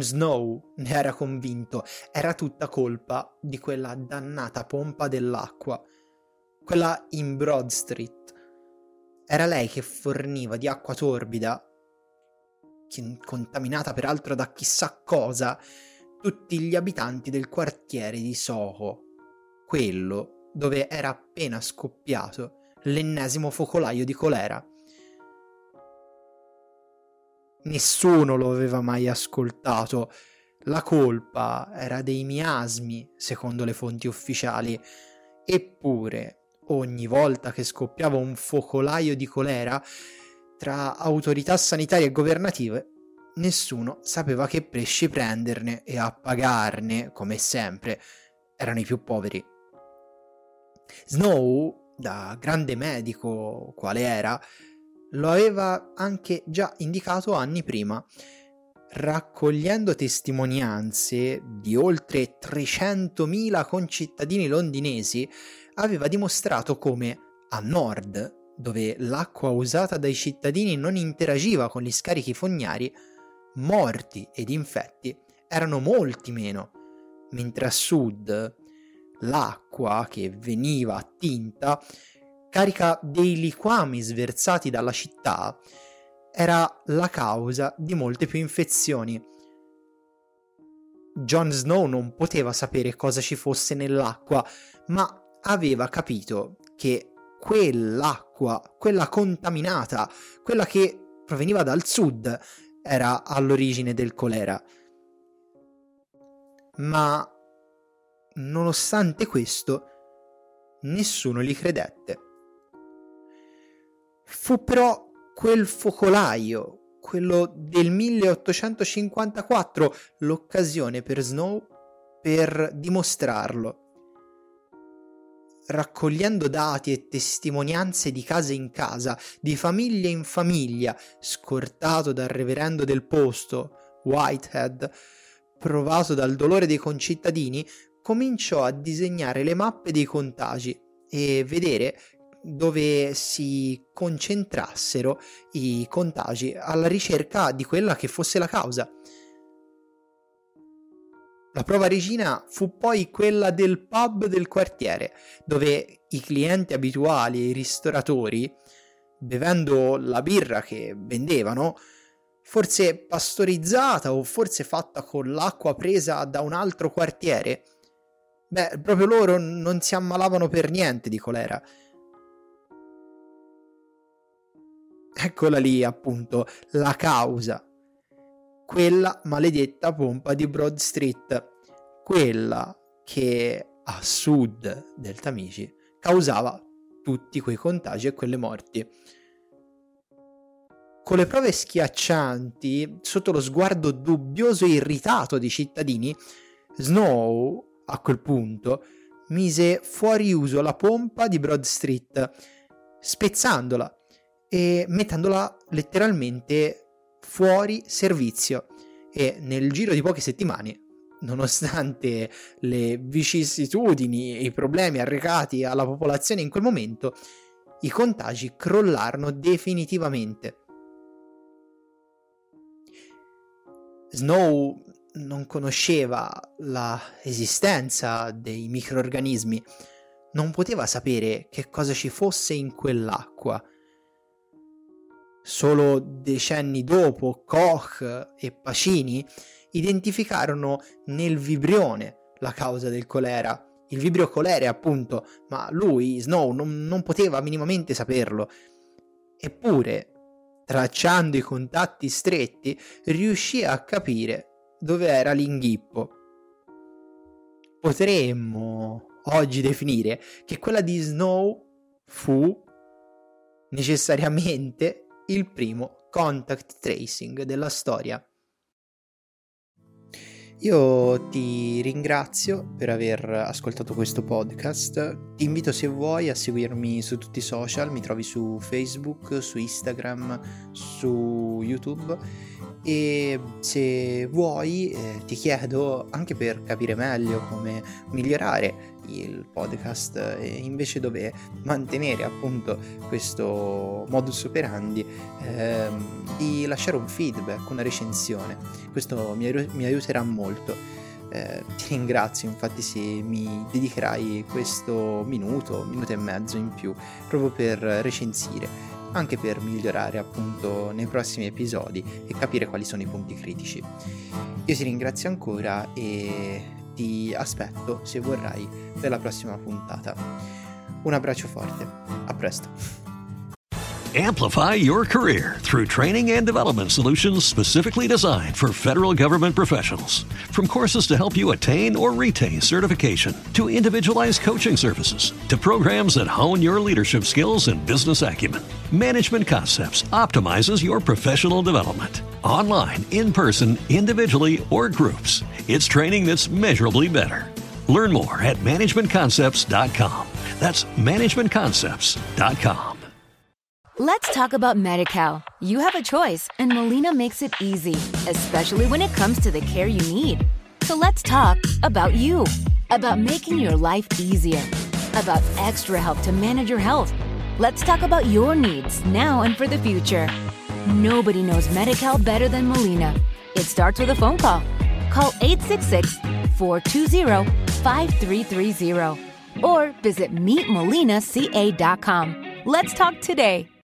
Jon Snow ne era convinto, era tutta colpa di quella dannata pompa dell'acqua, quella in Broad Street. Era lei che forniva di acqua torbida, contaminata peraltro da chissà cosa, tutti gli abitanti del quartiere di Soho, quello dove era appena scoppiato l'ennesimo focolaio di colera. Nessuno lo aveva mai ascoltato. La colpa era dei miasmi, secondo le fonti ufficiali. Eppure, ogni volta che scoppiava un focolaio di colera, tra autorità sanitarie e governative, nessuno sapeva che pesci prenderne e a pagarne, come sempre, erano i più poveri. Snow, da grande medico quale era, lo aveva anche già indicato anni prima, raccogliendo testimonianze di oltre 300.000 concittadini londinesi, aveva dimostrato come a nord, dove l'acqua usata dai cittadini non interagiva con gli scarichi fognari, morti ed infetti erano molti meno, mentre a sud l'acqua che veniva attinta carica dei liquami sversati dalla città, era la causa di molte più infezioni. Jon Snow non poteva sapere cosa ci fosse nell'acqua, ma aveva capito che quell'acqua, quella contaminata, quella che proveniva dal sud, era all'origine del colera. Ma, nonostante questo, nessuno gli credette. Fu però quel focolaio, quello del 1854, l'occasione per Snow per dimostrarlo. Raccogliendo dati e testimonianze di casa in casa, di famiglia in famiglia, scortato dal reverendo del posto, Whitehead, provato dal dolore dei concittadini, cominciò a disegnare le mappe dei contagi e vedere dove si concentrassero i contagi alla ricerca di quella che fosse la causa. La prova regina fu poi quella del pub del quartiere, dove i clienti abituali e i ristoratori, bevendo la birra che vendevano, forse pastorizzata o forse fatta con l'acqua presa da un altro quartiere, beh, proprio loro non si ammalavano per niente di colera Eccola lì appunto la causa. Quella maledetta pompa di Broad Street, quella che a sud del Tamigi causava tutti quei contagi e quelle morti. Con le prove schiaccianti, sotto lo sguardo dubbioso e irritato dei cittadini, Snow, a quel punto, mise fuori uso la pompa di Broad Street, spezzandola e mettendola letteralmente fuori servizio e nel giro di poche settimane nonostante le vicissitudini e i problemi arrecati alla popolazione in quel momento, i contagi crollarono definitivamente. Snow non conosceva l'esistenza dei microorganismi, non poteva sapere che cosa ci fosse in quell'acqua. Solo decenni dopo Koch e Pacini identificarono nel vibrione la causa del colera. Il vibrio colere, appunto, ma lui, Snow, non, non poteva minimamente saperlo. Eppure, tracciando i contatti stretti, riuscì a capire dove era l'inghippo. Potremmo oggi definire che quella di Snow fu necessariamente il primo contact tracing della storia. Io ti ringrazio per aver ascoltato questo podcast. Ti invito se vuoi a seguirmi su tutti i social, mi trovi su Facebook, su Instagram, su YouTube e se vuoi eh, ti chiedo anche per capire meglio come migliorare il podcast e invece dove mantenere appunto questo modus operandi ehm, di lasciare un feedback, una recensione. Questo mi, mi aiuterà molto. Eh, ti ringrazio infatti se mi dedicherai questo minuto, minuto e mezzo in più proprio per recensire, anche per migliorare appunto nei prossimi episodi e capire quali sono i punti critici. Io ti ringrazio ancora e ti aspetto, se vorrai, per la prossima puntata. Un abbraccio forte, a presto. Amplify your career through training and development solutions specifically designed for federal government professionals. From courses to help you attain or retain certification, to individualized coaching services, to programs that hone your leadership skills and business acumen, Management Concepts optimizes your professional development. Online, in person, individually, or groups, it's training that's measurably better. Learn more at managementconcepts.com. That's managementconcepts.com. Let's talk about MediCal. You have a choice, and Molina makes it easy, especially when it comes to the care you need. So let's talk about you, about making your life easier, about extra help to manage your health. Let's talk about your needs now and for the future. Nobody knows MediCal better than Molina. It starts with a phone call. Call 866 420 5330 or visit meetmolinaca.com. Let's talk today.